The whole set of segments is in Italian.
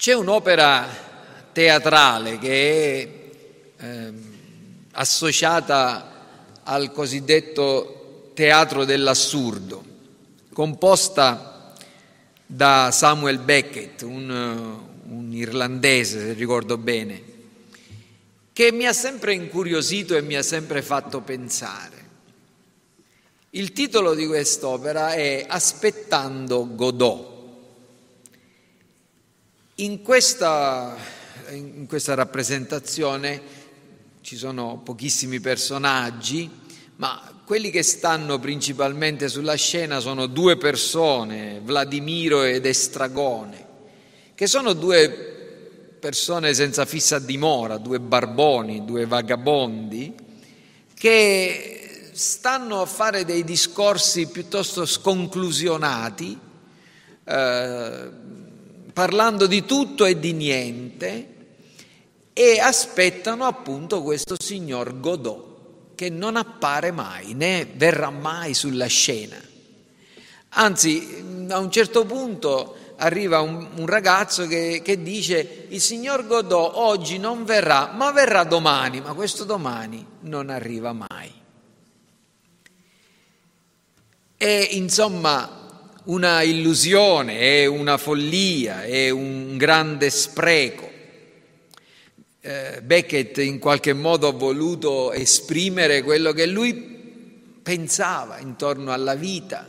C'è un'opera teatrale che è eh, associata al cosiddetto teatro dell'assurdo, composta da Samuel Beckett, un, un irlandese se ricordo bene, che mi ha sempre incuriosito e mi ha sempre fatto pensare. Il titolo di quest'opera è Aspettando Godot. In questa, in questa rappresentazione ci sono pochissimi personaggi, ma quelli che stanno principalmente sulla scena sono due persone, Vladimiro ed Estragone, che sono due persone senza fissa dimora, due barboni, due vagabondi, che stanno a fare dei discorsi piuttosto sconclusionati, eh, parlando di tutto e di niente e aspettano appunto questo signor Godot che non appare mai né verrà mai sulla scena. Anzi, a un certo punto arriva un, un ragazzo che, che, dice il signor Godot oggi non verrà, ma verrà domani, ma questo domani non arriva mai. E insomma una illusione, è una follia, è un grande spreco. Eh, Beckett in qualche modo ha voluto esprimere quello che lui pensava intorno alla vita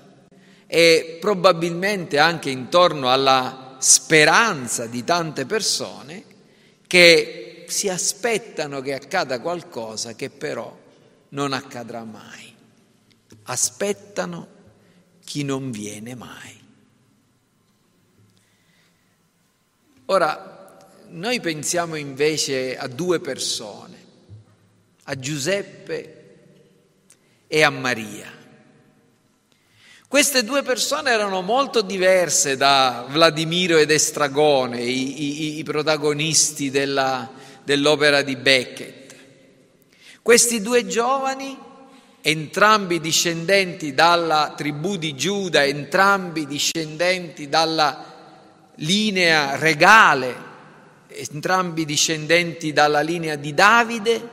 e probabilmente anche intorno alla speranza di tante persone che si aspettano che accada qualcosa che però non accadrà mai. Aspettano chi non viene mai. Ora, noi pensiamo invece a due persone, a Giuseppe e a Maria. Queste due persone erano molto diverse da Vladimiro ed Estragone, i, i, i protagonisti della, dell'opera di Beckett. Questi due giovani entrambi discendenti dalla tribù di Giuda, entrambi discendenti dalla linea regale, entrambi discendenti dalla linea di Davide,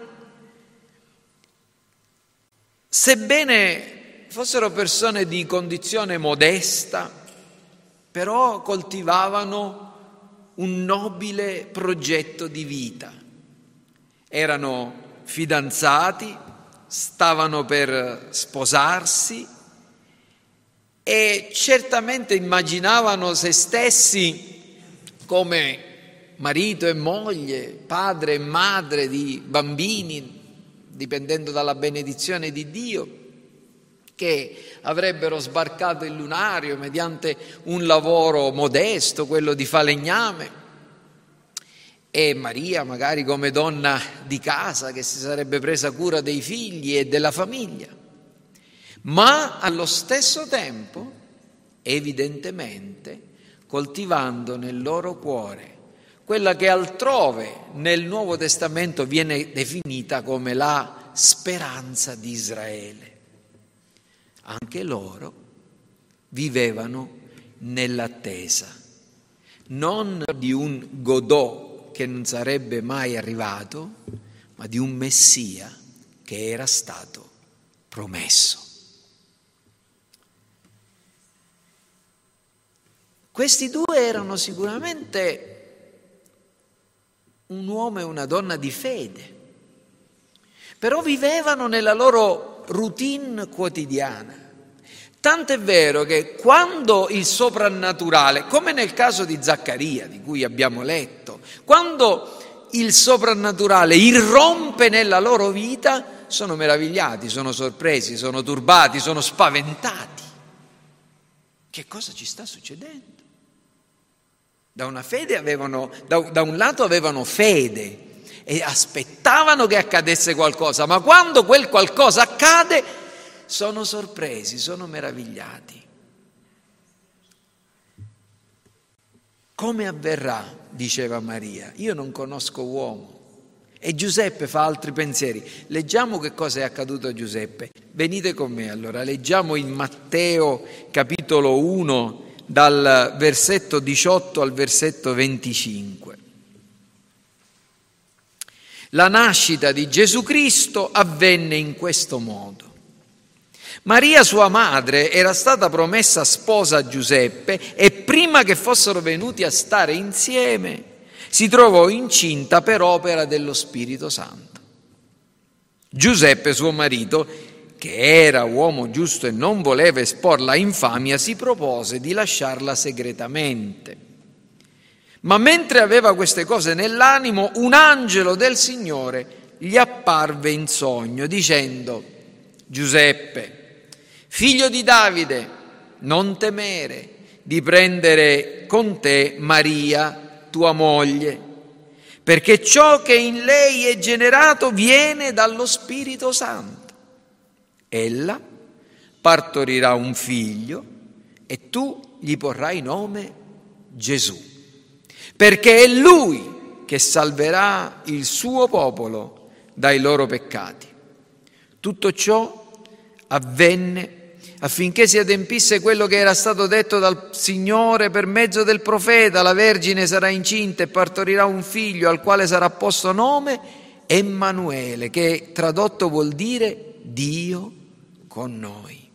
sebbene fossero persone di condizione modesta, però coltivavano un nobile progetto di vita. Erano fidanzati, stavano per sposarsi e certamente immaginavano se stessi come marito e moglie, padre e madre di bambini, dipendendo dalla benedizione di Dio, che avrebbero sbarcato il lunario mediante un lavoro modesto, quello di falegname, e Maria magari come donna di casa che si sarebbe presa cura dei figli e della famiglia, ma allo stesso tempo, evidentemente, coltivando nel loro cuore quella che altrove nel Nuovo Testamento viene definita come la speranza di Israele. Anche loro vivevano nell'attesa, non di un Godot che non sarebbe mai arrivato, ma di un Messia che era stato promesso. Questi due erano sicuramente un uomo e una donna di fede, però vivevano nella loro routine quotidiana. Tanto è vero che quando il soprannaturale, come nel caso di Zaccaria, di cui abbiamo letto, quando il soprannaturale irrompe nella loro vita, sono meravigliati, sono sorpresi, sono turbati, sono spaventati. Che cosa ci sta succedendo? Da, avevano, da, da un lato avevano fede e aspettavano che accadesse qualcosa, ma quando quel qualcosa accade sono sorpresi, sono meravigliati. Come avverrà, diceva Maria, io non conosco uomo. E Giuseppe fa altri pensieri. Leggiamo che cosa è accaduto a Giuseppe. Venite con me allora, leggiamo in Matteo capitolo 1, dal versetto 18 al versetto 25. La nascita di Gesù Cristo avvenne in questo modo. Maria, sua madre, era stata promessa sposa a Giuseppe e prima che fossero venuti a stare insieme si trovò incinta per opera dello Spirito Santo. Giuseppe, suo marito, che era uomo giusto e non voleva esporla a infamia, si propose di lasciarla segretamente. Ma mentre aveva queste cose nell'animo, un angelo del Signore gli apparve in sogno dicendo, Giuseppe, figlio di Davide, non temere di prendere con te Maria, tua moglie, perché ciò che in lei è generato viene dallo Spirito Santo. Ella partorirà un figlio e tu gli porrai nome Gesù perché è Lui che salverà il suo popolo dai loro peccati. Tutto ciò avvenne affinché si adempisse quello che era stato detto dal Signore per mezzo del profeta, la Vergine sarà incinta e partorirà un figlio al quale sarà posto nome Emanuele, che tradotto vuol dire Dio con noi.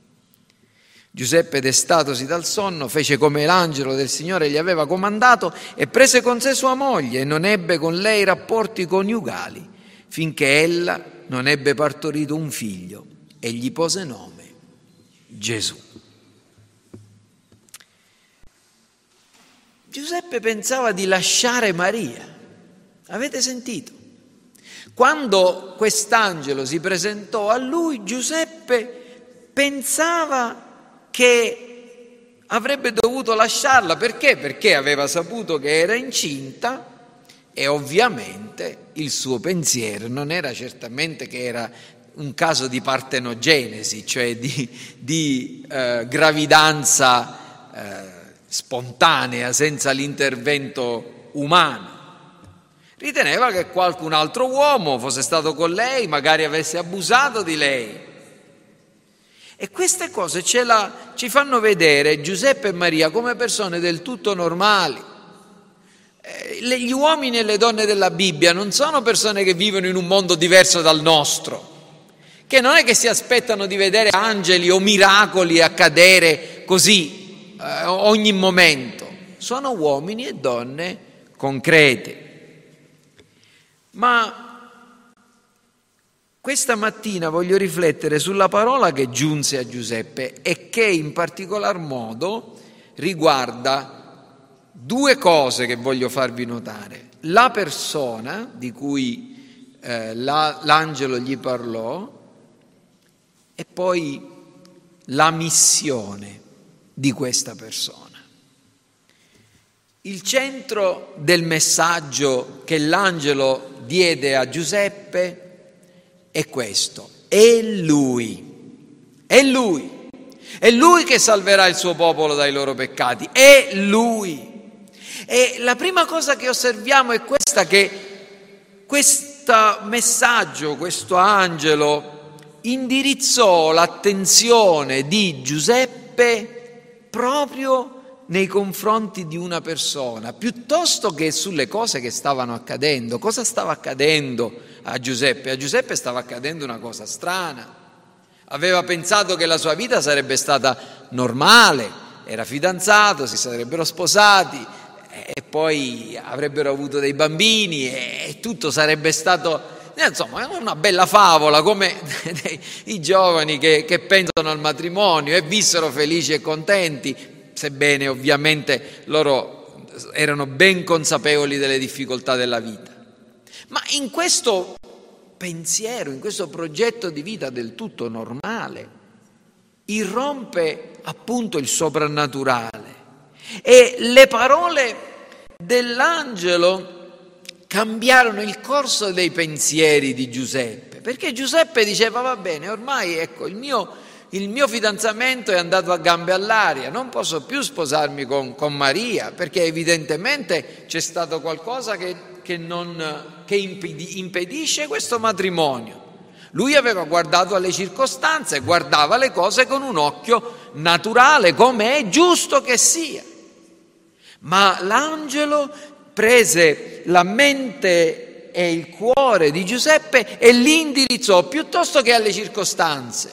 Giuseppe, destatosi dal sonno, fece come l'angelo del Signore gli aveva comandato e prese con sé sua moglie e non ebbe con lei rapporti coniugali, finché ella non ebbe partorito un figlio e gli pose nome Gesù. Giuseppe pensava di lasciare Maria. Avete sentito? Quando quest'angelo si presentò a lui, Giuseppe pensava che avrebbe dovuto lasciarla. Perché? Perché aveva saputo che era incinta e ovviamente il suo pensiero non era certamente che era un caso di partenogenesi, cioè di, di eh, gravidanza eh, spontanea, senza l'intervento umano. Riteneva che qualcun altro uomo fosse stato con lei, magari avesse abusato di lei e queste cose la, ci fanno vedere Giuseppe e Maria come persone del tutto normali. Eh, gli uomini e le donne della Bibbia non sono persone che vivono in un mondo diverso dal nostro, che non è che si aspettano di vedere angeli o miracoli accadere così eh, ogni momento. Sono uomini e donne concrete. Ma questa mattina voglio riflettere sulla parola che giunse a Giuseppe e che in particolar modo riguarda due cose che voglio farvi notare. La persona di cui eh, la, l'angelo gli parlò e poi la missione di questa persona. Il centro del messaggio che l'angelo diede a Giuseppe è questo, è Lui, è Lui, è Lui che salverà il suo popolo dai loro peccati, è Lui. E la prima cosa che osserviamo è questa, che questo messaggio, questo angelo, indirizzò l'attenzione di Giuseppe proprio nei confronti di una persona, piuttosto che sulle cose che stavano accadendo. Cosa stava accadendo a Giuseppe? A Giuseppe stava accadendo una cosa strana. Aveva pensato che la sua vita sarebbe stata normale, era fidanzato, si sarebbero sposati e poi avrebbero avuto dei bambini e tutto sarebbe stato insomma, è una bella favola come i giovani che, che, pensano al matrimonio e vissero felici e contenti, sebbene ovviamente loro erano ben consapevoli delle difficoltà della vita. Ma in questo pensiero, in questo progetto di vita del tutto normale, irrompe appunto il soprannaturale e le parole dell'angelo cambiarono il corso dei pensieri di Giuseppe, perché Giuseppe diceva va bene, ormai ecco il mio il mio fidanzamento è andato a gambe all'aria, non posso più sposarmi con, con Maria perché evidentemente c'è stato qualcosa che, che, non, che impedisce questo matrimonio. Lui aveva guardato alle circostanze, guardava le cose con un occhio naturale, come è giusto che sia. Ma l'angelo prese la mente e il cuore di Giuseppe e li indirizzò piuttosto che alle circostanze,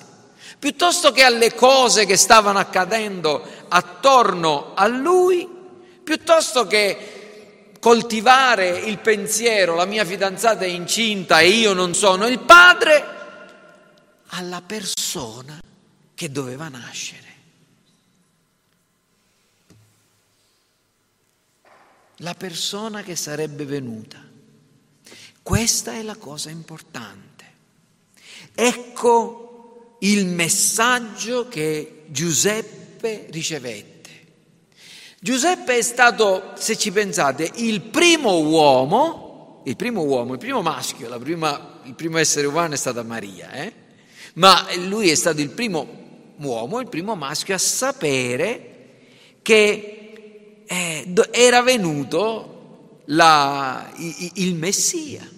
piuttosto che alle cose che stavano accadendo attorno a lui, piuttosto che coltivare il pensiero, la mia fidanzata è incinta e io non sono il padre, alla persona che doveva nascere. La persona che sarebbe venuta. Questa è la cosa importante. Ecco il messaggio che Giuseppe ricevette. Giuseppe è stato, se ci pensate, il primo uomo, il primo uomo, il primo maschio, prima, il primo essere umano è stata Maria, eh? ma lui è stato il primo uomo, il primo maschio a sapere che eh, era venuto la, il Messia,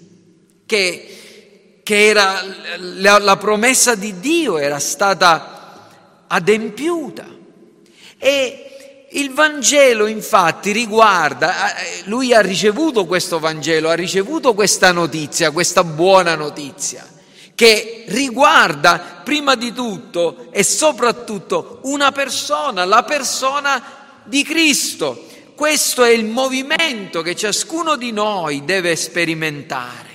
che, che era la, la promessa di Dio era stata adempiuta. E il Vangelo infatti riguarda, eh, lui ha ricevuto questo Vangelo, ha ricevuto questa notizia, questa buona notizia, che riguarda prima di tutto e soprattutto una persona, la persona di Cristo. Questo è il movimento che ciascuno di noi deve sperimentare.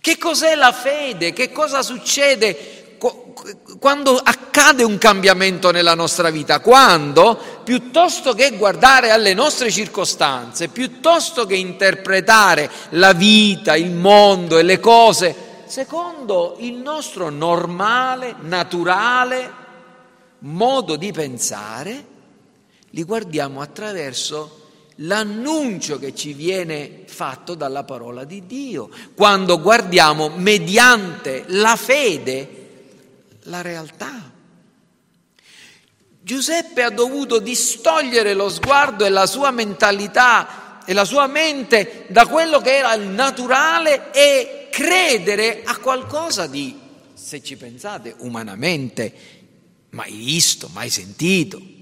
Che cos'è la fede? Che cosa succede quando accade un cambiamento nella nostra vita? Quando, piuttosto che guardare alle nostre circostanze, piuttosto che interpretare la vita, il mondo e le cose secondo il nostro normale, naturale modo di pensare, li guardiamo attraverso l'annuncio che ci viene fatto dalla parola di Dio, quando guardiamo mediante la fede la realtà. Giuseppe ha dovuto distogliere lo sguardo e la sua mentalità e la sua mente da quello che era il naturale e credere a qualcosa di, se ci pensate, umanamente mai visto, mai sentito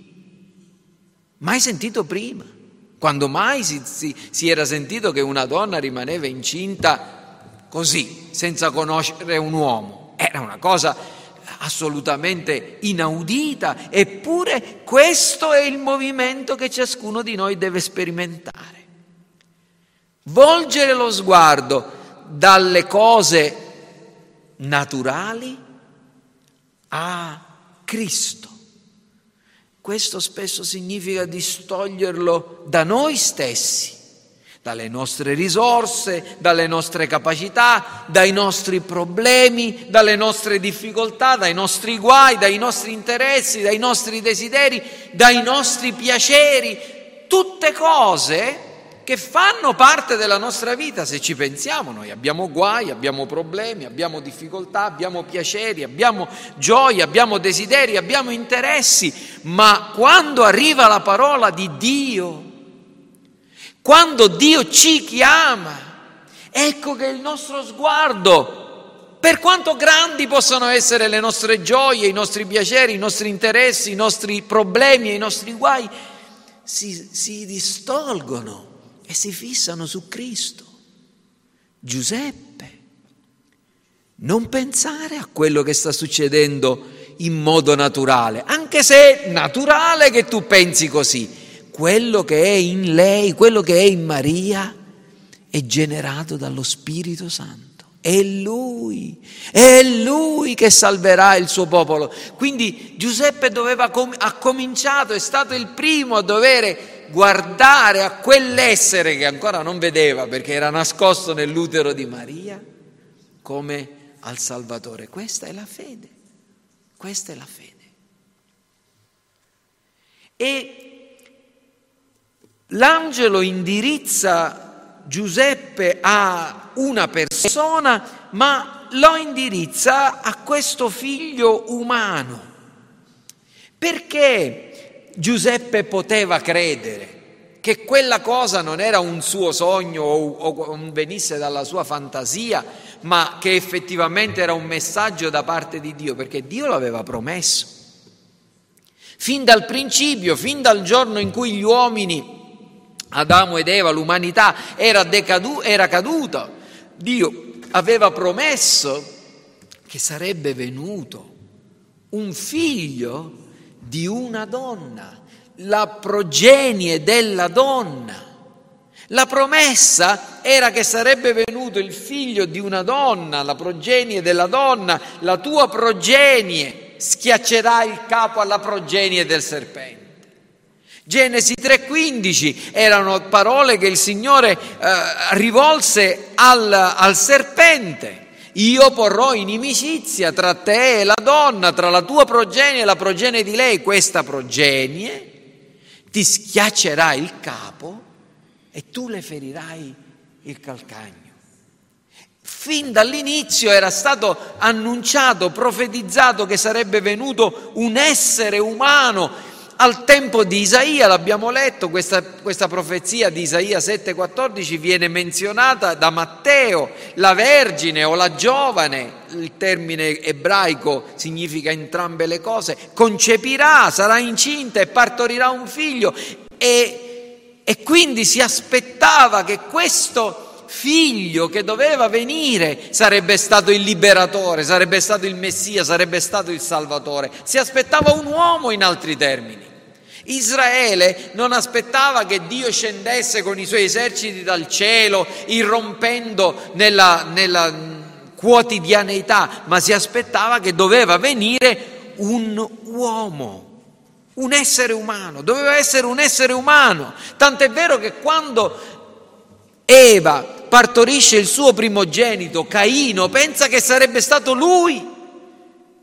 Mai sentito prima. Quando mai si, si, si era sentito che una donna rimaneva incinta così, senza conoscere un uomo? Era una cosa assolutamente inaudita, eppure questo è il movimento che ciascuno di noi deve sperimentare. Volgere lo sguardo dalle cose naturali a Cristo. Questo spesso significa distoglierlo da noi stessi, dalle nostre risorse, dalle nostre capacità, dai nostri problemi, dalle nostre difficoltà, dai nostri guai, dai nostri interessi, dai nostri desideri, dai nostri piaceri, tutte cose che fanno parte della nostra vita se ci pensiamo. Noi abbiamo guai, abbiamo problemi, abbiamo difficoltà, abbiamo piaceri, abbiamo gioia, abbiamo desideri, abbiamo interessi, ma quando arriva la parola di Dio, quando Dio ci chiama, ecco che il nostro sguardo, per quanto grandi possono essere le nostre gioie, i nostri piaceri, i nostri interessi, i nostri problemi e i nostri guai, si, si distolgono e si fissano su Cristo. Giuseppe, non pensare a quello che sta succedendo in modo naturale, anche se è naturale che tu pensi così. Quello che è in lei, quello che è in Maria, è generato dallo Spirito Santo. È Lui, è Lui che salverà il suo popolo. Quindi Giuseppe doveva, ha cominciato, è stato il primo a dover guardare a quell'essere che ancora non vedeva perché era nascosto nell'utero di Maria come al Salvatore. Questa è la fede, questa è la fede. E l'angelo indirizza Giuseppe a una persona, ma lo indirizza a questo figlio umano. Perché Giuseppe poteva credere che quella cosa non era un suo sogno o, o venisse dalla sua fantasia, ma che effettivamente era un messaggio da parte di Dio, perché Dio l'aveva promesso. Fin dal principio, fin dal giorno in cui gli uomini, Adamo ed Eva, l'umanità era, decadu- era caduta, Dio aveva promesso che sarebbe venuto un figlio di una donna, la progenie della donna. La promessa era che sarebbe venuto il figlio di una donna, la progenie della donna, la tua progenie schiaccerà il capo alla progenie del serpente. Genesi 3:15 erano parole che il Signore eh, rivolse al, al serpente. Io porrò inimicizia tra te e la donna, tra la tua progenie e la progenie di lei. Questa progenie ti schiaccerà il capo e tu le ferirai il calcagno. Fin dall'inizio era stato annunciato, profetizzato che sarebbe venuto un essere umano al tempo di Isaia, l'abbiamo letto, questa, questa profezia di Isaia 7,14 viene menzionata da Matteo, la Vergine o la giovane, il termine ebraico significa entrambe le cose, concepirà, sarà incinta e partorirà un figlio. E, e quindi si aspettava che questo figlio che doveva venire sarebbe stato il liberatore, sarebbe stato il Messia, sarebbe stato il Salvatore. Si aspettava un uomo in altri termini. Israele non aspettava che Dio scendesse con i suoi eserciti dal cielo, irrompendo nella, nella quotidianità, ma si aspettava che doveva venire un uomo, un essere umano, doveva essere un essere umano. Tant'è vero che quando Eva partorisce il suo primogenito, Caino, pensa che sarebbe stato lui,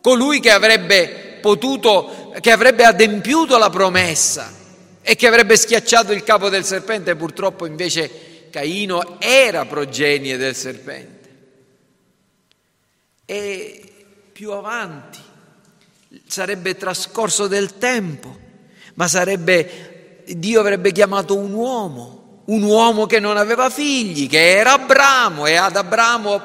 colui che avrebbe potuto che avrebbe adempiuto la promessa e che avrebbe schiacciato il capo del serpente, purtroppo invece Caino era progenie del serpente. E più avanti sarebbe trascorso del tempo, ma sarebbe, Dio avrebbe chiamato un uomo, un uomo che non aveva figli, che era Abramo e ad Abramo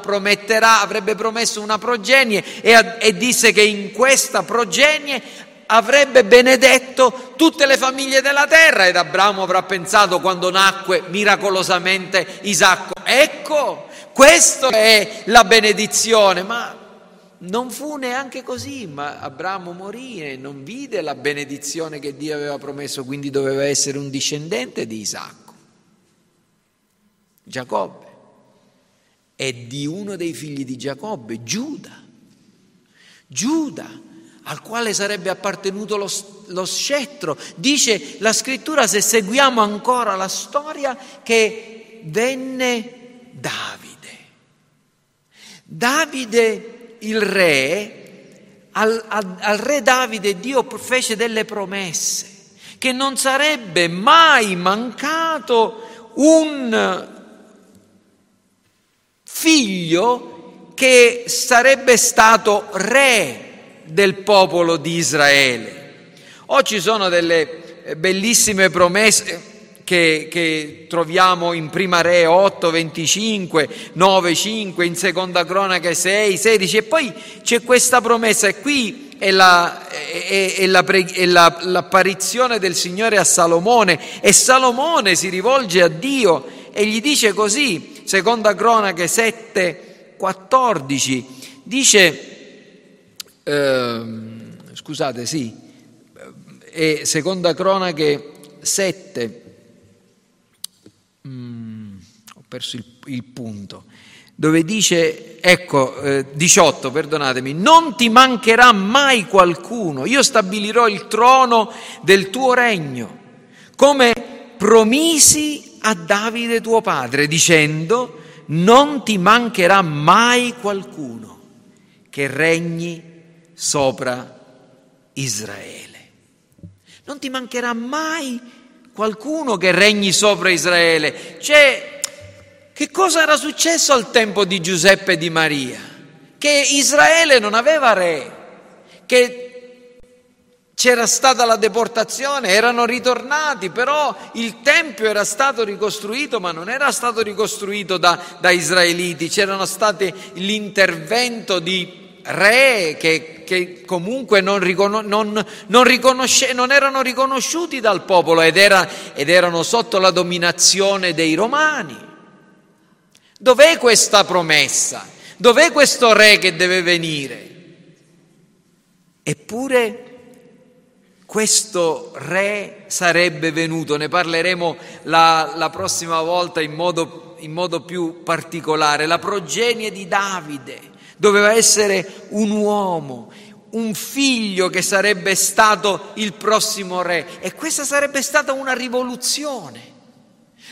avrebbe promesso una progenie e, e disse che in questa progenie avrebbe benedetto tutte le famiglie della terra. Ed Abramo avrà pensato quando nacque miracolosamente Isacco, ecco, questa è la benedizione, ma non fu neanche così, ma Abramo morì e non vide la benedizione che Dio aveva promesso, quindi doveva essere un discendente di Isacco, Giacobbe, e di uno dei figli di Giacobbe, Giuda. Giuda al quale sarebbe appartenuto lo, lo, scettro. Dice la scrittura, se seguiamo ancora la storia, che venne Davide. Davide, il re, al, al, al re Davide Dio fece delle promesse, che non sarebbe mai mancato un figlio che sarebbe stato re del popolo di Israele. Oggi sono delle eh, bellissime promesse che, che, troviamo in Prima Re 8, 25, 9, 5, in Seconda Cronaca 6, 16 e poi c'è questa promessa e qui è, la, è, è, la, è la, l'apparizione del Signore a Salomone e Salomone si rivolge a Dio e gli dice così, Seconda Cronaca 7, 14, dice eh, scusate, sì, e seconda cronache 7, mm, ho perso il, il, punto, dove dice, ecco, eh, 18, perdonatemi, non ti mancherà mai qualcuno, io stabilirò il trono del tuo regno, come promisi a Davide tuo padre, dicendo, non ti mancherà mai qualcuno che regni sopra Israele. Non ti mancherà mai qualcuno che regni sopra Israele. Cioè, che cosa era successo al tempo di Giuseppe e di Maria? Che Israele non aveva re, che C'era stata la deportazione, erano ritornati, però il Tempio era stato ricostruito, ma non era stato ricostruito da, da israeliti, c'erano stati l'intervento di re che, che comunque non, riconos- non, non, riconosce- non, erano riconosciuti dal popolo ed, era, ed erano sotto la dominazione dei romani. Dov'è questa promessa? Dov'è questo re che deve venire? Eppure questo re sarebbe venuto, ne parleremo la, la prossima volta in modo, in modo più particolare, la progenie di Davide doveva essere un uomo, un figlio che sarebbe stato il prossimo re e questa sarebbe stata una rivoluzione.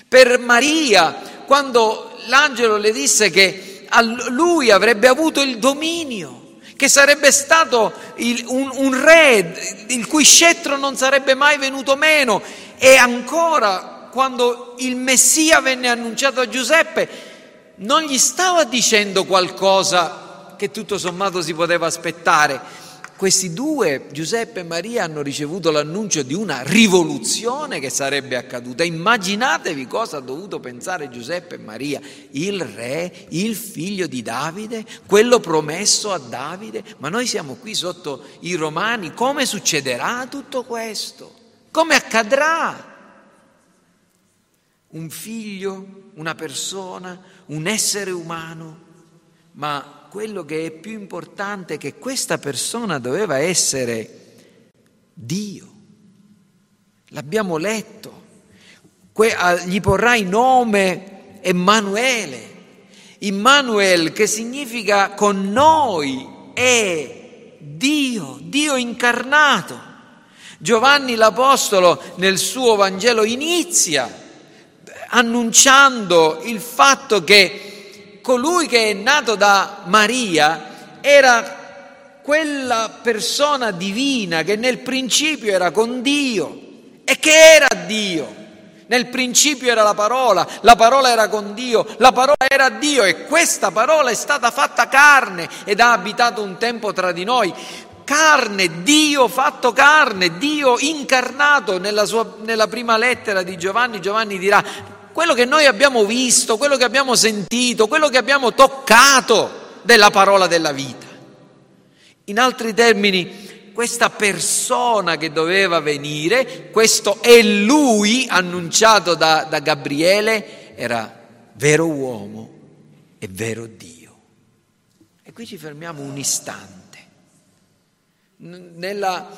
Per Maria, quando l'angelo le disse che lui avrebbe avuto il dominio, che sarebbe stato il, un, un re il cui scettro non sarebbe mai venuto meno. E ancora quando il Messia venne annunciato a Giuseppe non gli stava dicendo qualcosa che tutto sommato si poteva aspettare, questi due, Giuseppe e Maria, hanno ricevuto l'annuncio di una rivoluzione che sarebbe accaduta. Immaginatevi cosa ha dovuto pensare Giuseppe e Maria, il re, il figlio di Davide, quello promesso a Davide. Ma noi siamo qui sotto i romani, come succederà tutto questo? Come accadrà? Un figlio, una persona, un essere umano, ma quello che è più importante che questa persona doveva essere Dio. L'abbiamo letto. Gli porrai nome Emanuele. Immanuel che significa con noi è Dio, Dio incarnato. Giovanni l'Apostolo nel suo Vangelo inizia annunciando il fatto che colui che è nato da Maria era quella persona divina che nel principio era con Dio e che era Dio. Nel principio era la parola, la parola era con Dio, la parola era Dio e questa parola è stata fatta carne ed ha abitato un tempo tra di noi. Carne, Dio fatto carne, Dio incarnato nella, sua, nella prima lettera di Giovanni. Giovanni dirà, quello che noi abbiamo visto, quello che abbiamo sentito, quello che abbiamo toccato della parola della vita. In altri termini, questa persona che doveva venire, questo è lui annunciato da, da Gabriele, era vero uomo e vero Dio. E qui ci fermiamo un istante. Nella,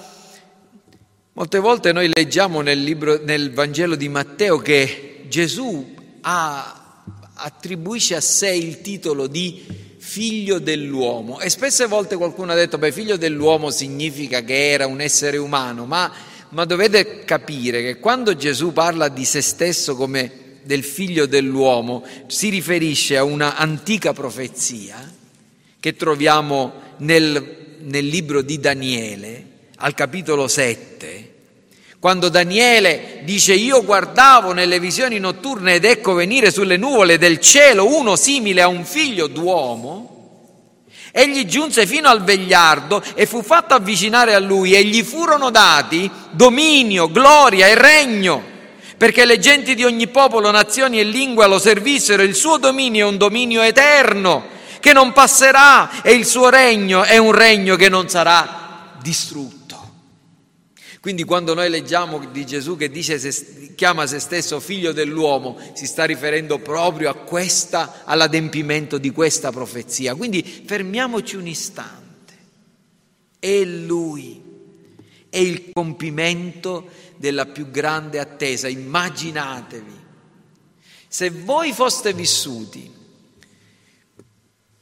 molte volte noi leggiamo nel, libro, nel Vangelo di Matteo che Gesù ha, attribuisce a sé il titolo di figlio dell'uomo. E spesse volte qualcuno ha detto beh figlio dell'uomo significa che era un essere umano, ma, ma dovete capire che quando Gesù parla di se stesso come del figlio dell'uomo si riferisce a una antica profezia che troviamo nel, nel libro di Daniele al capitolo 7 quando Daniele dice io guardavo nelle visioni notturne ed ecco venire sulle nuvole del cielo uno simile a un figlio d'uomo, egli giunse fino al vegliardo e fu fatto avvicinare a lui e gli furono dati dominio, gloria e regno, perché le genti di ogni popolo, nazioni e lingua lo servissero, il suo dominio è un dominio eterno che non passerà e il suo regno è un regno che non sarà distrutto. Quindi quando noi leggiamo di Gesù che dice, chiama se stesso figlio dell'uomo, si sta riferendo proprio questa, all'adempimento di questa profezia. Quindi fermiamoci un istante. È Lui, è il compimento della più grande attesa. Immaginatevi, se voi foste vissuti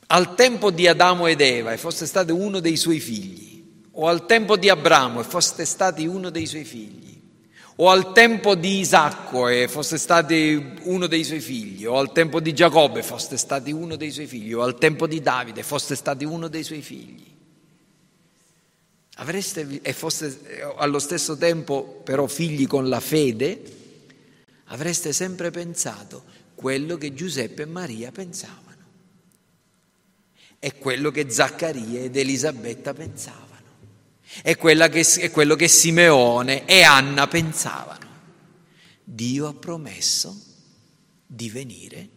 al tempo di Adamo ed Eva e foste state uno dei suoi figli, o al tempo di Abramo e foste stati uno dei suoi figli, o al tempo di Isacco e foste stati uno dei suoi figli, o al tempo di Giacobbe foste stati uno dei suoi figli, o al tempo di Davide foste stati uno dei suoi figli. Avreste, e foste allo stesso tempo però figli con la fede, avreste sempre pensato quello che Giuseppe e Maria pensavano e quello che Zaccaria ed Elisabetta pensavano. È, che, è quello che Simeone e Anna pensavano. Dio ha promesso di venire.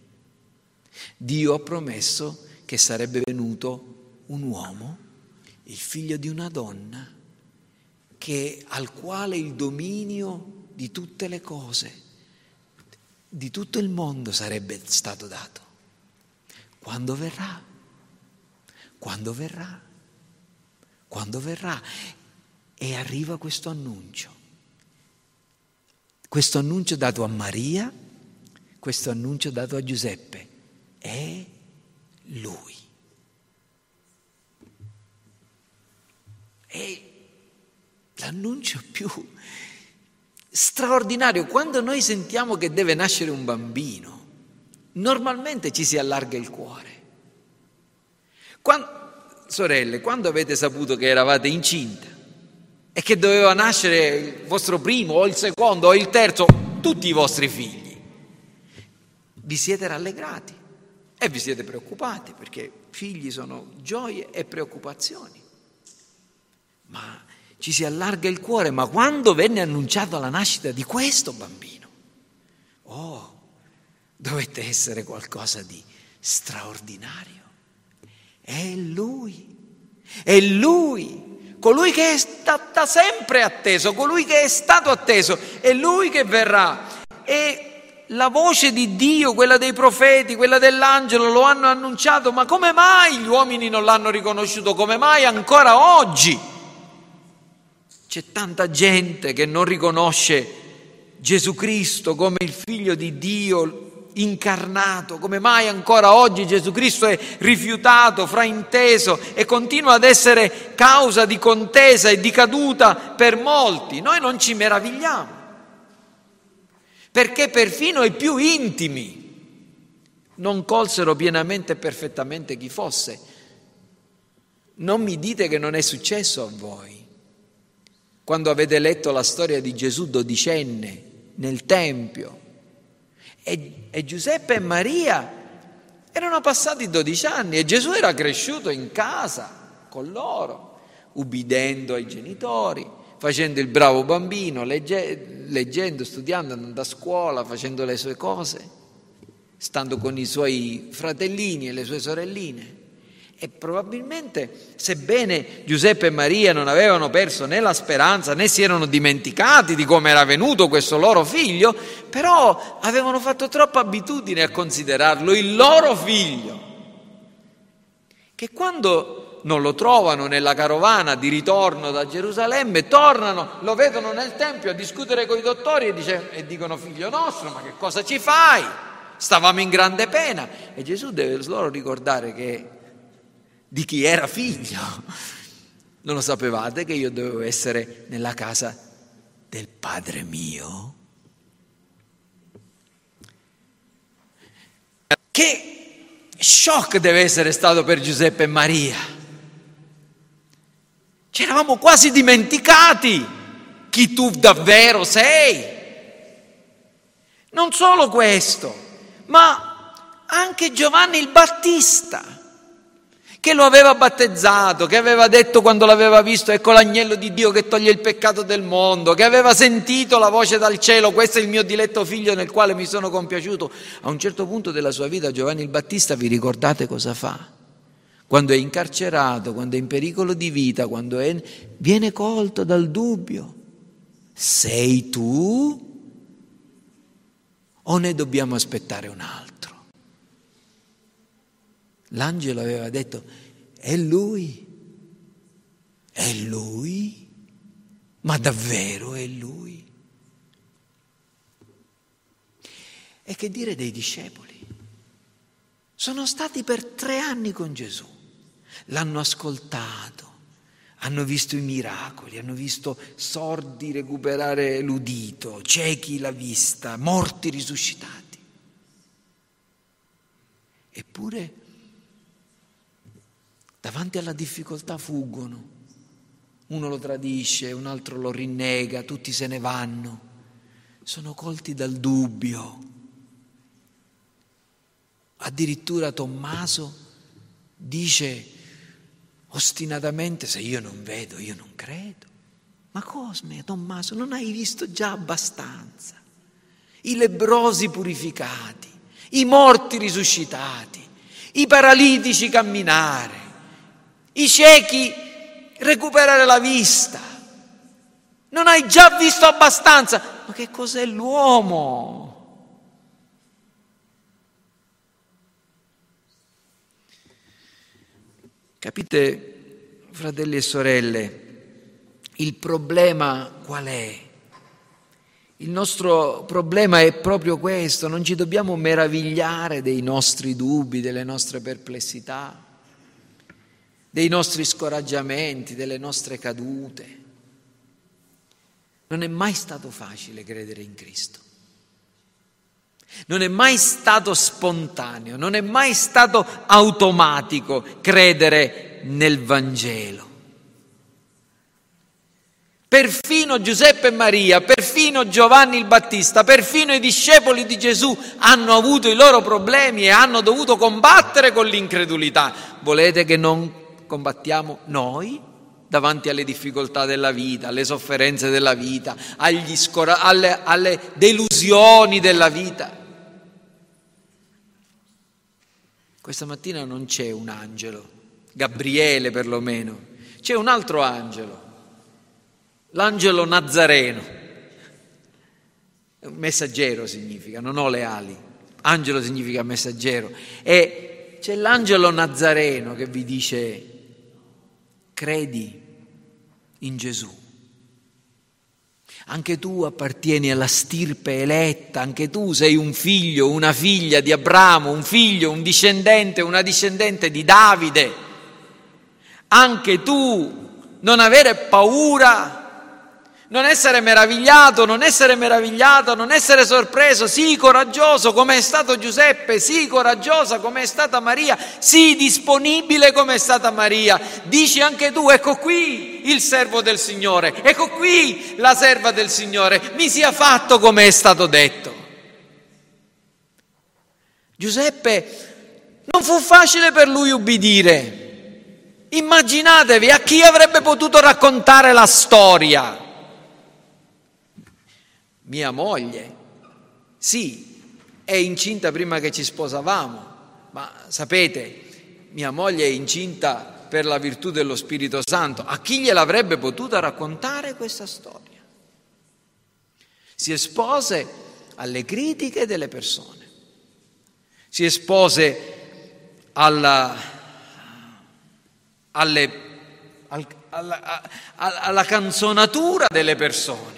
Dio ha promesso che sarebbe venuto un uomo, il figlio di una donna, che, al quale il dominio di tutte le cose, di tutto il mondo sarebbe stato dato. Quando verrà? Quando verrà? Quando verrà? E arriva questo annuncio. Questo annuncio dato a Maria, questo annuncio dato a Giuseppe. È lui. È l'annuncio più straordinario. Quando noi sentiamo che deve nascere un bambino, normalmente ci si allarga il cuore. Quando, sorelle, quando avete saputo che eravate incinta e che doveva nascere il vostro primo o il secondo o il terzo, tutti i vostri figli, vi siete rallegrati e vi siete preoccupati perché figli sono gioie e preoccupazioni. Ma ci si allarga il cuore, ma quando venne annunciata la nascita di questo bambino, oh, dovette essere qualcosa di straordinario. È lui, è lui, colui che è stato sempre atteso, colui che è stato atteso, è lui che verrà. E la voce di Dio, quella dei profeti, quella dell'angelo lo hanno annunciato, ma come mai gli uomini non l'hanno riconosciuto? Come mai ancora oggi c'è tanta gente che non riconosce Gesù Cristo come il figlio di Dio, incarnato, come mai ancora oggi Gesù Cristo è rifiutato, frainteso e continua ad essere causa di contesa e di caduta per molti. Noi non ci meravigliamo, perché perfino i più intimi non colsero pienamente e perfettamente chi fosse. Non mi dite che non è successo a voi. Quando avete letto la storia di Gesù dodicenne nel Tempio, e, e Giuseppe e Maria erano passati 12 anni e Gesù era cresciuto in casa con loro, ubbidendo ai genitori, facendo il bravo bambino, legge, leggendo, studiando, andando a scuola, facendo le sue cose, stando con i suoi fratellini e le sue sorelline. E probabilmente, sebbene Giuseppe e Maria non avevano perso né la speranza né si erano dimenticati di come era venuto questo loro figlio, però avevano fatto troppa abitudine a considerarlo il loro figlio, che quando non lo trovano nella carovana di ritorno da Gerusalemme, tornano, lo vedono nel Tempio a discutere con i dottori e, dice, e dicono figlio nostro, ma che cosa ci fai? Stavamo in grande pena. E Gesù deve loro ricordare che di chi era figlio. Non lo sapevate che io dovevo essere nella casa del Padre mio? Che shock deve essere stato per Giuseppe e Maria. Ci eravamo quasi dimenticati chi tu davvero sei. Non solo questo, ma anche Giovanni il Battista che lo aveva battezzato, che aveva detto quando l'aveva visto, ecco l'agnello di Dio che toglie il peccato del mondo, che aveva sentito la voce dal cielo, questo è il mio diletto figlio nel quale mi sono compiaciuto. A un certo punto della sua vita Giovanni il Battista, vi ricordate cosa fa? Quando è incarcerato, quando è in pericolo di vita, quando è... viene colto dal dubbio. Sei tu o ne dobbiamo aspettare un altro? L'angelo aveva detto, è lui, è lui, ma davvero è lui. E che dire dei discepoli? Sono stati per tre anni con Gesù, l'hanno ascoltato, hanno visto i miracoli, hanno visto sordi recuperare l'udito, ciechi la vista, morti risuscitati. Eppure davanti alla difficoltà fuggono. Uno lo tradisce, un altro lo rinnega, tutti se ne vanno. Sono colti dal dubbio. Addirittura Tommaso dice, ostinatamente, se io non vedo, io non credo. Ma Cosme, Tommaso, non hai visto già abbastanza? I lebrosi purificati, i morti risuscitati, i paralitici camminare, i ciechi recuperare la vista. Non hai già visto abbastanza? Ma che cos'è l'uomo? Capite, fratelli e sorelle, il problema qual è? Il nostro problema è proprio questo, non ci dobbiamo meravigliare dei nostri dubbi, delle nostre perplessità, dei nostri scoraggiamenti, delle nostre cadute. Non è mai stato facile credere in Cristo. Non è mai stato spontaneo, non è mai stato automatico credere nel Vangelo. Perfino Giuseppe e Maria, perfino Giovanni il Battista, perfino i discepoli di Gesù hanno avuto i loro problemi e hanno dovuto combattere con l'incredulità. Volete che non combattiamo noi davanti alle difficoltà della vita, alle sofferenze della vita, scora- alle, alle delusioni della vita? Questa mattina non c'è un angelo, Gabriele perlomeno, c'è un altro angelo L'angelo nazareno, messaggero significa, non ho le ali, angelo significa messaggero. E c'è l'angelo nazareno che vi dice, credi in Gesù. Anche tu appartieni alla stirpe eletta, anche tu sei un figlio, una figlia di Abramo, un figlio, un discendente, una discendente di Davide. Anche tu non avere paura non essere meravigliato, non essere meravigliato, non essere sorpreso, sì coraggioso come è stato Giuseppe, sì coraggiosa come è stata Maria, sì disponibile come è stata Maria. Dici anche tu, ecco qui il servo del Signore, ecco qui la serva del Signore, mi sia fatto come è stato detto. Giuseppe non fu facile per lui ubbidire. Immaginatevi a chi avrebbe potuto raccontare la storia mia moglie, sì, è incinta prima che ci sposavamo, ma sapete, mia moglie è incinta per la virtù dello Spirito Santo. A chi gliel'avrebbe potuta raccontare questa storia? Si espose alle critiche delle persone, si espose alla, alle, alla, alla canzonatura delle persone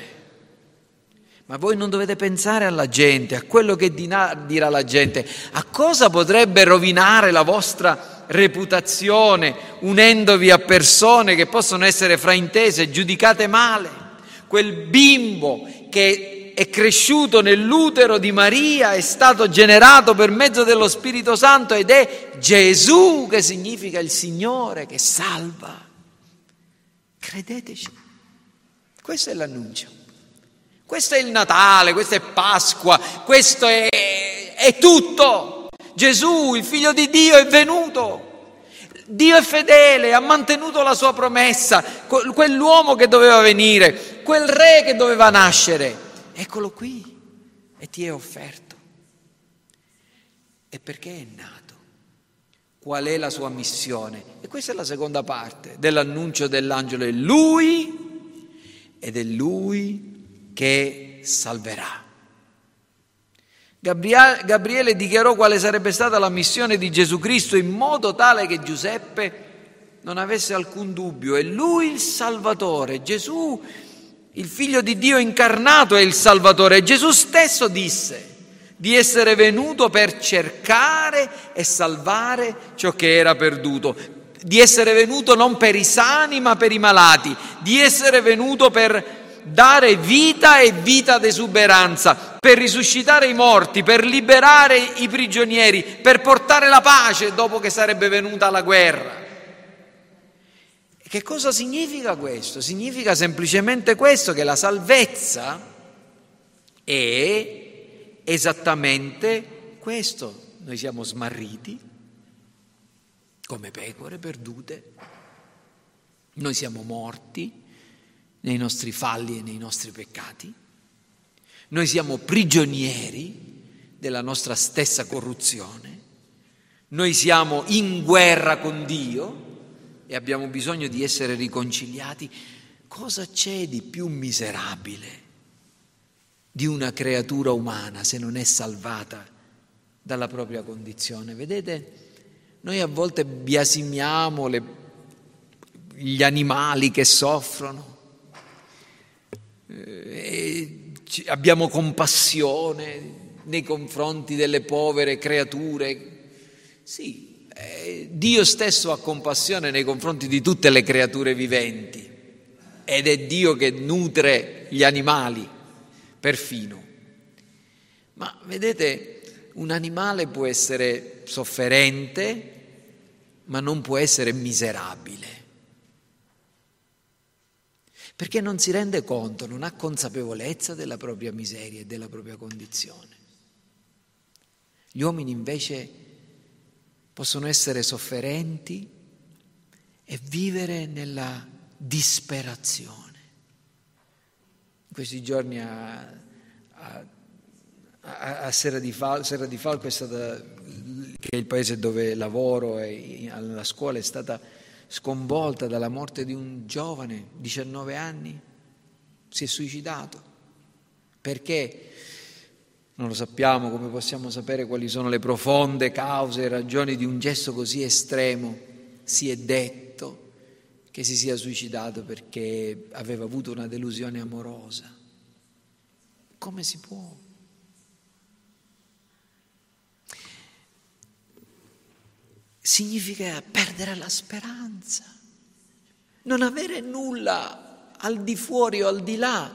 ma voi non dovete pensare alla gente, a quello che dirà la gente, a cosa potrebbe rovinare la vostra reputazione unendovi a persone che possono essere fraintese, giudicate male. Quel bimbo che è cresciuto nell'utero di Maria è stato generato per mezzo dello Spirito Santo ed è Gesù che significa il Signore che salva. Credeteci, questo è l'annuncio. Questo è il Natale, questo è Pasqua, questo è, è tutto. Gesù, il figlio di Dio, è venuto. Dio è fedele, ha mantenuto la sua promessa, quell'uomo che doveva venire, quel re che doveva nascere. Eccolo qui e ti è offerto. E perché è nato? Qual è la sua missione? E questa è la seconda parte dell'annuncio dell'angelo. È lui ed è lui che salverà. Gabriele dichiarò quale sarebbe stata la missione di Gesù Cristo in modo tale che Giuseppe non avesse alcun dubbio. È lui il Salvatore. Gesù, il figlio di Dio incarnato, è il Salvatore. Gesù stesso disse di essere venuto per cercare e salvare ciò che era perduto, di essere venuto non per i sani ma per i malati, di essere venuto per dare vita e vita d'esuberanza, per risuscitare i morti, per liberare i prigionieri, per portare la pace dopo che sarebbe venuta la guerra. Che cosa significa questo? Significa semplicemente questo, che la salvezza è esattamente questo. Noi siamo smarriti come pecore perdute Noi siamo morti nei nostri falli e nei nostri peccati. Noi siamo prigionieri della nostra stessa corruzione. Noi siamo in guerra con Dio e abbiamo bisogno di essere riconciliati. Cosa c'è di più miserabile di una creatura umana se non è salvata dalla propria condizione? Vedete, noi a volte biasimiamo le, gli animali che soffrono, eh, abbiamo compassione nei confronti delle povere creature. Sì, eh, Dio stesso ha compassione nei confronti di tutte le creature viventi ed è Dio che nutre gli animali, perfino. Ma vedete, un animale può essere sofferente, ma non può essere miserabile perché non si rende conto, non ha consapevolezza della propria miseria e della propria condizione. Gli uomini invece possono essere sofferenti e vivere nella disperazione. In questi giorni a, a, a, Serra, di Fal, Serra di Falco, stata, che è il paese dove lavoro e alla scuola, è stata sconvolta dalla morte di un giovane, 19 anni, si è suicidato. Perché? Non lo sappiamo, come possiamo sapere quali sono le profonde cause e ragioni di un gesto così estremo. Si è detto che si sia suicidato perché aveva avuto una delusione amorosa. Come si può? Significa perdere la speranza, non avere nulla al di fuori o al di là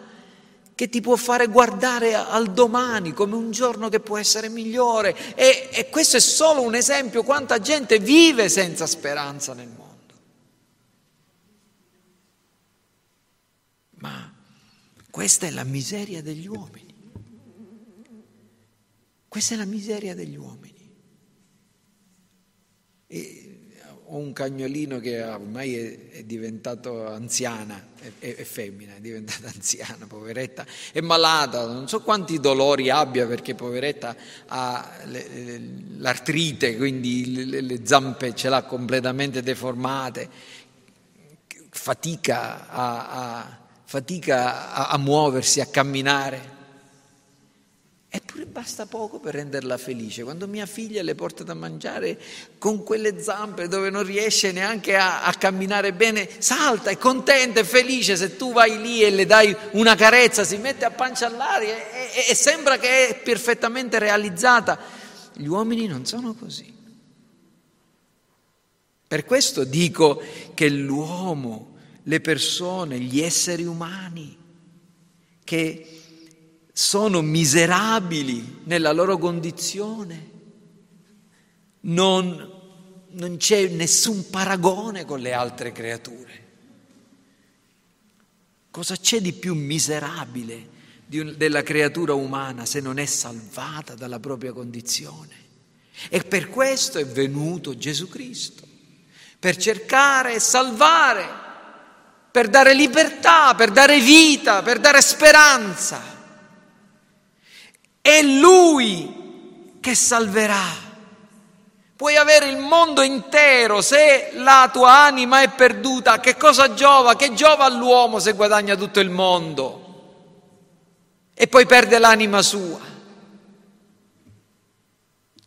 che ti può fare guardare al domani come un giorno che può essere migliore. E, e questo è solo un esempio quanta gente vive senza speranza nel mondo. Ma questa è la miseria degli uomini. Questa è la miseria degli uomini. E ho un cagnolino che ormai è, diventato anziana, è, è, femmina, è diventata anziana, poveretta, è malata, non so quanti dolori abbia perché poveretta ha le, le, l'artrite, quindi le, le, zampe ce l'ha completamente deformate, fatica a, a, fatica a, a muoversi, a camminare. Eppure basta poco per renderla felice. Quando mia figlia le porta da mangiare con quelle zampe dove non riesce neanche a, a camminare bene, salta, è contenta, è felice. Se tu vai lì e le dai una carezza, si mette a pancia all'aria e, e, e sembra che è perfettamente realizzata. Gli uomini non sono così. Per questo dico che l'uomo, le persone, gli esseri umani, che sono miserabili nella loro condizione, non, non c'è nessun paragone con le altre creature. Cosa c'è di più miserabile di della creatura umana se non è salvata dalla propria condizione? E per questo è venuto Gesù Cristo, per cercare e salvare, per dare libertà, per dare vita, per dare speranza. È Lui che salverà. Puoi avere il mondo intero, se la tua anima è perduta, che cosa giova? Che giova all'uomo se guadagna tutto il mondo e poi perde l'anima sua?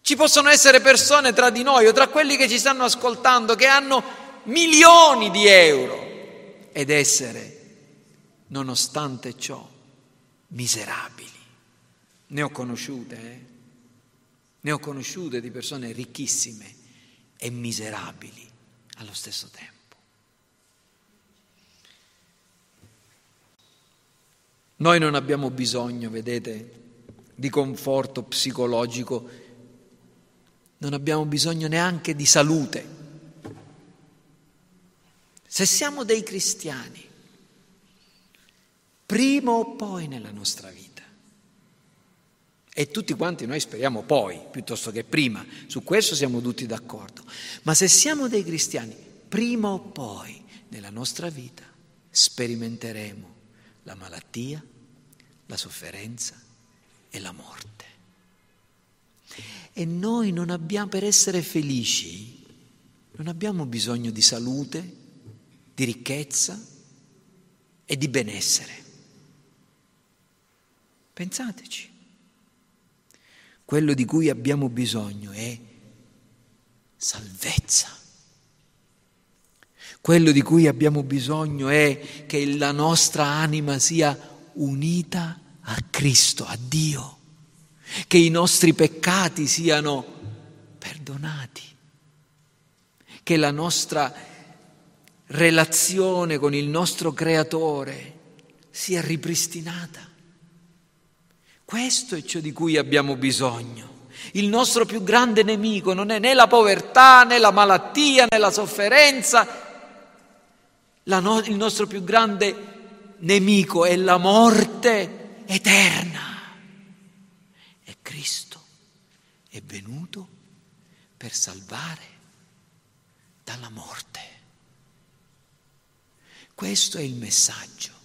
Ci possono essere persone tra di noi o tra quelli che ci stanno ascoltando che hanno milioni di euro ed essere, nonostante ciò, miserabili. Ne ho conosciute, eh? ne ho conosciute di persone ricchissime e miserabili allo stesso tempo. Noi non abbiamo bisogno, vedete, di conforto psicologico, non abbiamo bisogno neanche di salute. Se siamo dei cristiani, prima o poi nella nostra vita, e tutti quanti noi speriamo poi, piuttosto che prima. Su questo siamo tutti d'accordo. Ma se siamo dei cristiani, prima o poi nella nostra vita sperimenteremo la malattia, la sofferenza e la morte. E noi non abbiamo, per essere felici, non abbiamo bisogno di salute, di ricchezza e di benessere. Pensateci. Quello di cui abbiamo bisogno è salvezza. Quello di cui abbiamo bisogno è che la nostra anima sia unita a Cristo, a Dio, che i nostri peccati siano perdonati, che la nostra relazione con il nostro Creatore sia ripristinata. Questo è ciò di cui abbiamo bisogno. Il nostro più grande nemico non è né la povertà, né la malattia, né la sofferenza. La no- il nostro più grande nemico è la morte eterna. E Cristo è venuto per salvare dalla morte. Questo è il messaggio.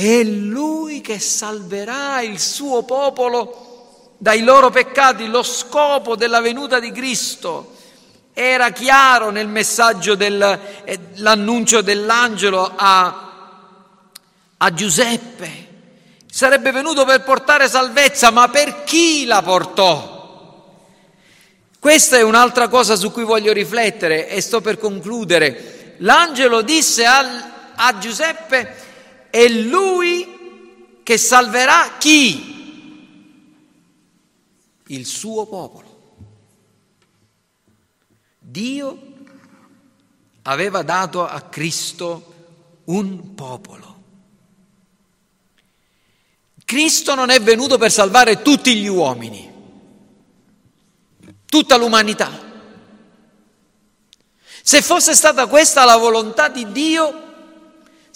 È Lui che salverà il suo popolo dai loro peccati. Lo scopo della venuta di Cristo era chiaro nel messaggio dell'annuncio dell'angelo a, a Giuseppe. Sarebbe venuto per portare salvezza, ma per chi la portò? Questa è un'altra cosa su cui voglio riflettere e sto per concludere. L'angelo disse a, a Giuseppe, è lui che salverà chi? Il suo popolo. Dio aveva dato a Cristo un popolo. Cristo non è venuto per salvare tutti gli uomini, tutta l'umanità. Se fosse stata questa la volontà di Dio,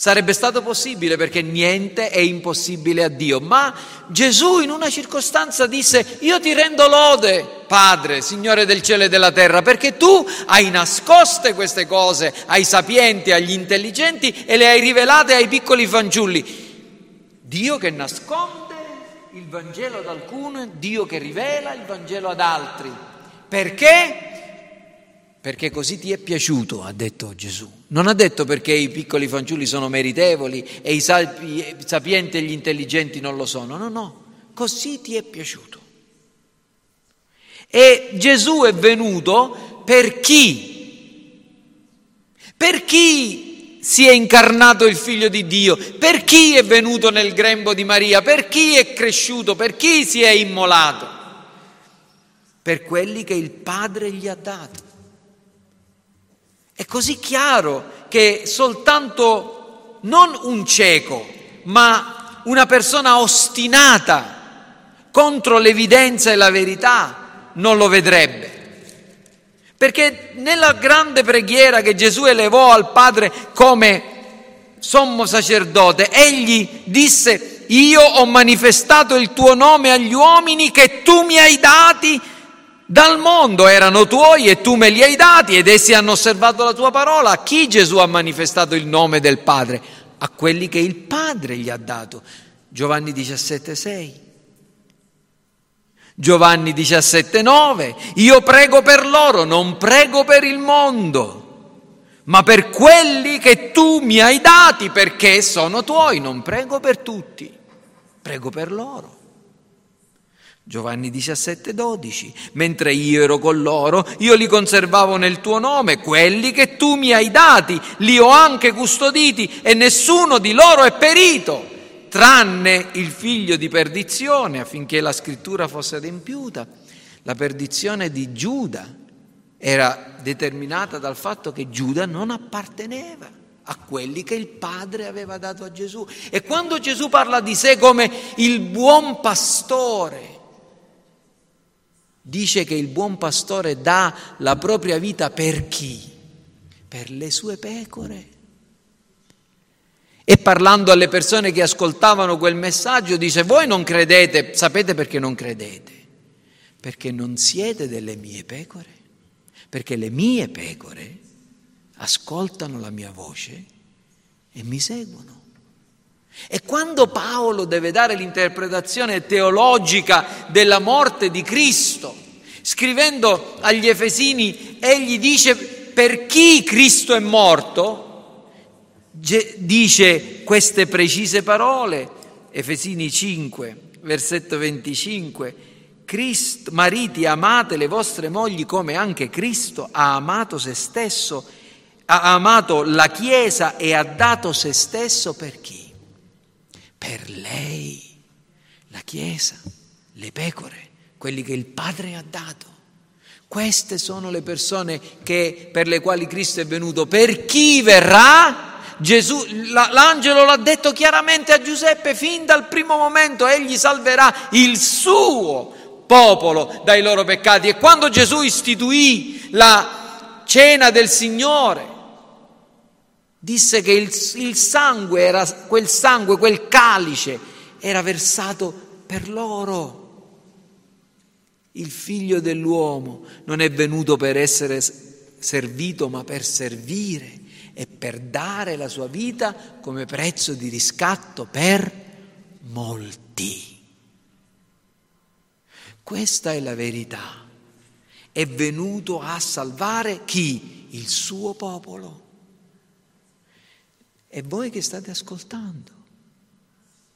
Sarebbe stato possibile perché niente è impossibile a Dio, ma Gesù in una circostanza disse, io ti rendo lode, Padre, Signore del cielo e della terra, perché tu hai nascoste queste cose ai sapienti, agli intelligenti e le hai rivelate ai piccoli fanciulli. Dio che nasconde il Vangelo ad alcuno, Dio che rivela il Vangelo ad altri. Perché? Perché così ti è piaciuto, ha detto Gesù. Non ha detto perché i piccoli fanciulli sono meritevoli e i sapienti e gli intelligenti non lo sono. No, no, così ti è piaciuto. E Gesù è venuto per chi? Per chi si è incarnato il figlio di Dio? Per chi è venuto nel grembo di Maria? Per chi è cresciuto? Per chi si è immolato? Per quelli che il Padre gli ha dato. È così chiaro che soltanto non un cieco, ma una persona ostinata contro l'evidenza e la verità non lo vedrebbe. Perché nella grande preghiera che Gesù elevò al Padre come sommo sacerdote, egli disse, io ho manifestato il tuo nome agli uomini che tu mi hai dati dal mondo erano tuoi e tu me li hai dati ed essi hanno osservato la tua parola. A chi Gesù ha manifestato il nome del Padre? A quelli che il Padre gli ha dato. Giovanni 17, 6. Giovanni 17, 9. Io prego per loro, non prego per il mondo, ma per quelli che tu mi hai dati perché sono tuoi. Non prego per tutti, prego per loro. Giovanni 17, 12. Mentre io ero con loro, io li conservavo nel tuo nome, quelli che tu mi hai dati, li ho anche custoditi e nessuno di loro è perito, tranne il figlio di perdizione, affinché la scrittura fosse adempiuta. La perdizione di Giuda era determinata dal fatto che Giuda non apparteneva a quelli che il Padre aveva dato a Gesù. E quando Gesù parla di sé come il buon pastore, dice che il buon pastore dà la propria vita per chi? Per le sue pecore. E parlando alle persone che ascoltavano quel messaggio dice voi non credete, sapete perché non credete? Perché non siete delle mie pecore, perché le mie pecore ascoltano la mia voce e mi seguono. E quando Paolo deve dare l'interpretazione teologica della morte di Cristo, scrivendo agli Efesini, egli dice per chi Cristo è morto, dice queste precise parole, Efesini 5, versetto 25, Cristo, mariti amate le vostre mogli come anche Cristo ha amato se stesso, ha amato la Chiesa e ha dato se stesso per chi? Per lei, la Chiesa, le pecore, quelli che il Padre ha dato. Queste sono le persone che, per le quali Cristo è venuto. Per chi verrà? Gesù, l'angelo l'ha detto chiaramente a Giuseppe fin dal primo momento, egli salverà il suo popolo dai loro peccati. E quando Gesù istituì la cena del Signore, disse che il, il sangue era quel sangue, quel calice era versato per loro. Il figlio dell'uomo non è venuto per essere servito, ma per servire e per dare la sua vita come prezzo di riscatto per molti. Questa è la verità. È venuto a salvare chi? Il suo popolo. E voi che state ascoltando,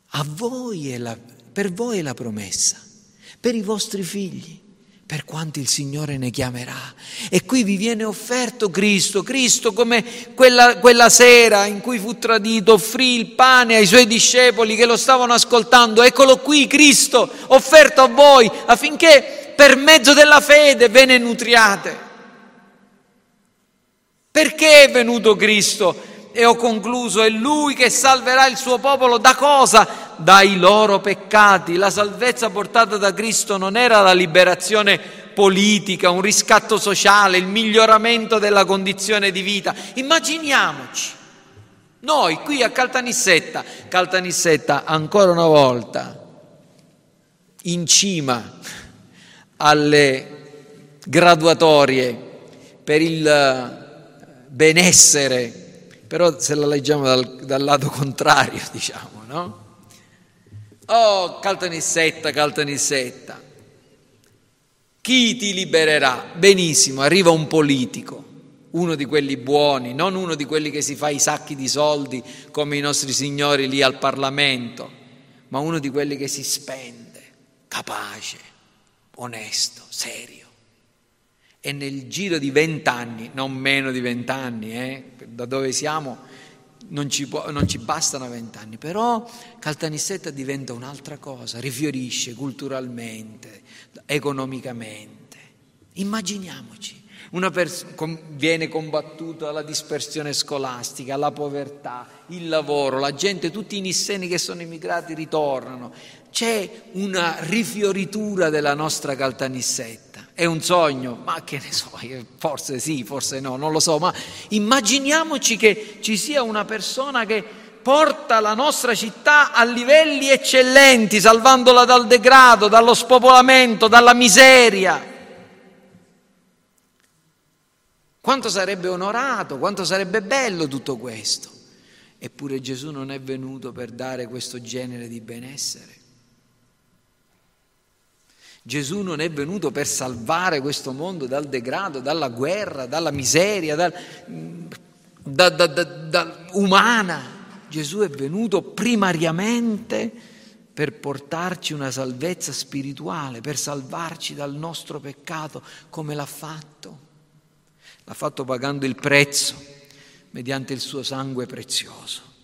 a voi la, per voi è la promessa, per i vostri figli per quanti il Signore ne chiamerà. E qui vi viene offerto Cristo, Cristo come quella, quella, sera in cui fu tradito, offrì il pane ai suoi discepoli che lo stavano ascoltando. Eccolo qui Cristo, offerto a voi affinché per mezzo della fede ve ne nutriate. Perché è venuto Cristo? E ho concluso, è Lui che salverà il suo popolo da cosa? Dai loro peccati. La salvezza portata da Cristo non era la liberazione politica, un riscatto sociale, il miglioramento della condizione di vita. Immaginiamoci, noi qui a Caltanissetta, Caltanissetta ancora una volta, in cima alle graduatorie per il benessere però se la leggiamo dal, dal lato contrario, diciamo, no? Oh, Caltanissetta, Caltanissetta, chi ti libererà? Benissimo, arriva un politico, uno di quelli buoni, non uno di quelli che si fa i sacchi di soldi come i nostri signori lì al Parlamento, ma uno di quelli che si spende, capace, onesto, serio e nel giro di vent'anni, non meno di vent'anni, eh, da dove siamo non ci, può, non ci bastano vent'anni, però Caltanissetta diventa un'altra cosa, rifiorisce culturalmente, economicamente. Immaginiamoci, una pers- viene combattuta la dispersione scolastica, la povertà, il lavoro, la gente, tutti i nisseni che sono immigrati ritornano. C'è una rifioritura della nostra Caltanissetta è un sogno, ma che ne so, forse sì, forse no, non lo so, ma immaginiamoci che ci sia una persona che porta la nostra città a livelli eccellenti, salvandola dal degrado, dallo spopolamento, dalla miseria. Quanto sarebbe onorato, quanto sarebbe bello tutto questo. Eppure Gesù non è venuto per dare questo genere di benessere. Gesù non è venuto per salvare questo mondo dal degrado, dalla guerra, dalla miseria, dal, da, da, da, umana. Gesù è venuto primariamente per portarci una salvezza spirituale, per salvarci dal nostro peccato, come l'ha fatto. L'ha fatto pagando il prezzo mediante il suo sangue prezioso.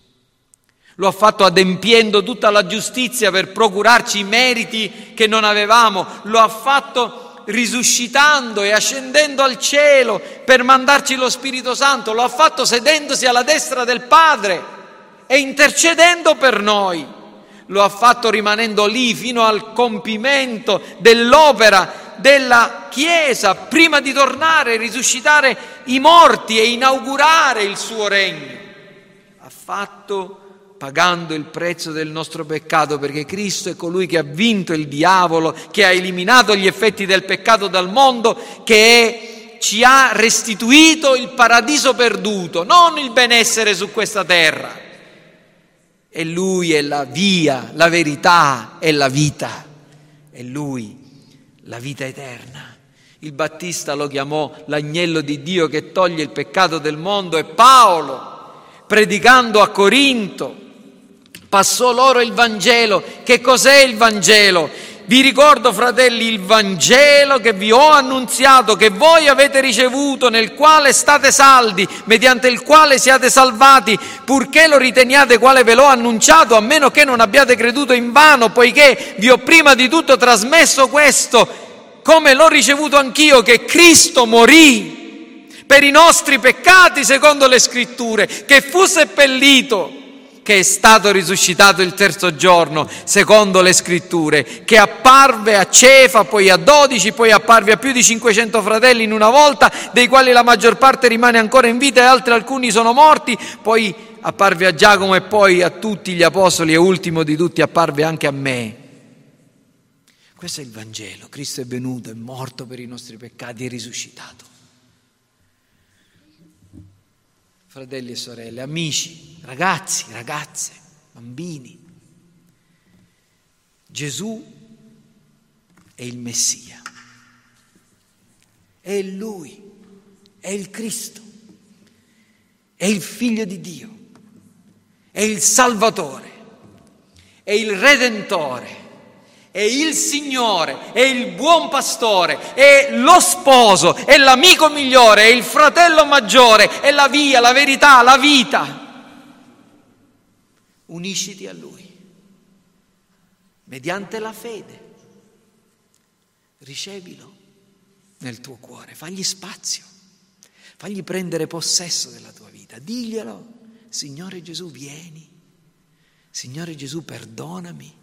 Lo ha fatto adempiendo tutta la giustizia per procurarci i meriti che non avevamo. Lo ha fatto risuscitando e ascendendo al cielo per mandarci lo Spirito Santo. Lo ha fatto sedendosi alla destra del Padre e intercedendo per noi. Lo ha fatto rimanendo lì fino al compimento dell'opera della Chiesa prima di tornare, risuscitare i morti e inaugurare il suo regno. Ha fatto pagando il prezzo del nostro peccato, perché Cristo è colui che ha vinto il diavolo, che ha eliminato gli effetti del peccato dal mondo, che ci ha restituito il paradiso perduto, non il benessere su questa terra. E Lui è la via, la verità e la vita. E Lui la vita eterna. Il Battista lo chiamò l'agnello di Dio che toglie il peccato del mondo e Paolo, predicando a Corinto, passò loro il Vangelo. Che cos'è il Vangelo? Vi ricordo, fratelli, il Vangelo che vi ho annunziato, che voi avete ricevuto, nel quale state saldi, mediante il quale siate salvati, purché lo riteniate quale ve l'ho annunciato, a meno che non abbiate creduto in vano, poiché vi ho prima di tutto trasmesso questo, come l'ho ricevuto anch'io, che Cristo morì per i nostri peccati, secondo le scritture, che fu seppellito che è stato risuscitato il terzo giorno, secondo le scritture, che apparve a Cefa, poi a dodici, poi apparve a più di 500 fratelli in una volta, dei quali la maggior parte rimane ancora in vita e altri alcuni sono morti, poi apparve a Giacomo e poi a tutti gli apostoli e ultimo di tutti apparve anche a me. Questo è il Vangelo, Cristo è venuto, è morto per i nostri peccati, è risuscitato. Fratelli e sorelle, amici, ragazzi, ragazze, bambini. Gesù è il Messia, è Lui, è il Cristo, è il Figlio di Dio, è il Salvatore, è il Redentore è il Signore, è il buon pastore, è lo sposo, è l'amico migliore, è il fratello maggiore, è la via, la verità, la vita. Unisciti a Lui mediante la fede. Ricevilo nel tuo cuore, fagli spazio, fagli prendere possesso della tua vita, diglielo, Signore Gesù, vieni, Signore Gesù, perdonami.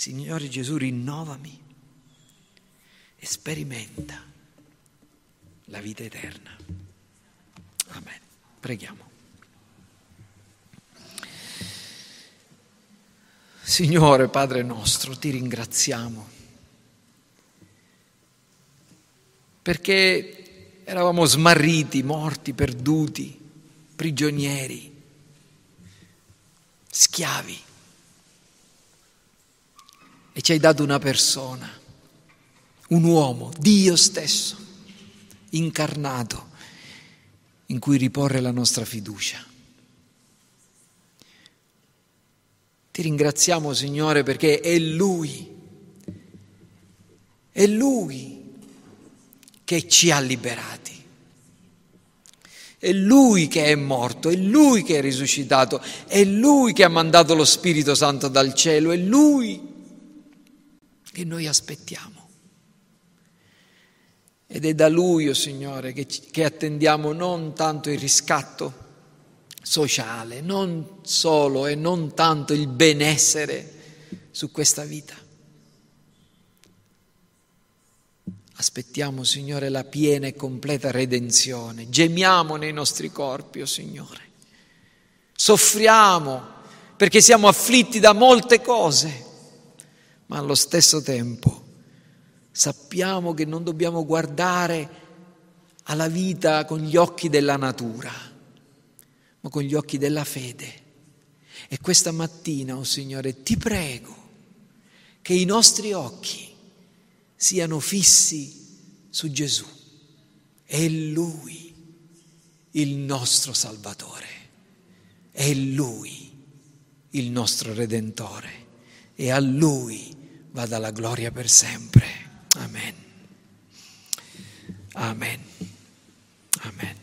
Signore Gesù, rinnovami e sperimenta la vita eterna. Amen. Preghiamo. Signore Padre nostro, ti ringraziamo perché eravamo smarriti, morti, perduti, prigionieri, schiavi e ci hai dato una persona, un uomo, Dio stesso, incarnato, in cui riporre la nostra fiducia. Ti ringraziamo Signore perché è Lui, è Lui che ci ha liberati. È Lui che è morto, è Lui che è risuscitato, è Lui che ha mandato lo Spirito Santo dal cielo, è Lui che noi aspettiamo. Ed è da Lui, oh Signore, che, che attendiamo non tanto il riscatto sociale, non solo e non tanto il benessere su questa vita. Aspettiamo, Signore, la piena e completa redenzione. Gemiamo nei nostri corpi, o oh Signore. Soffriamo perché siamo afflitti da molte cose ma allo stesso tempo sappiamo che non dobbiamo guardare alla vita con gli occhi della natura, ma con gli occhi della fede. E questa mattina, oh Signore, ti prego che i nostri occhi siano fissi su Gesù. È Lui il nostro Salvatore, è Lui il nostro Redentore e a Lui vada la gloria per sempre. Amen. Amen. Amen.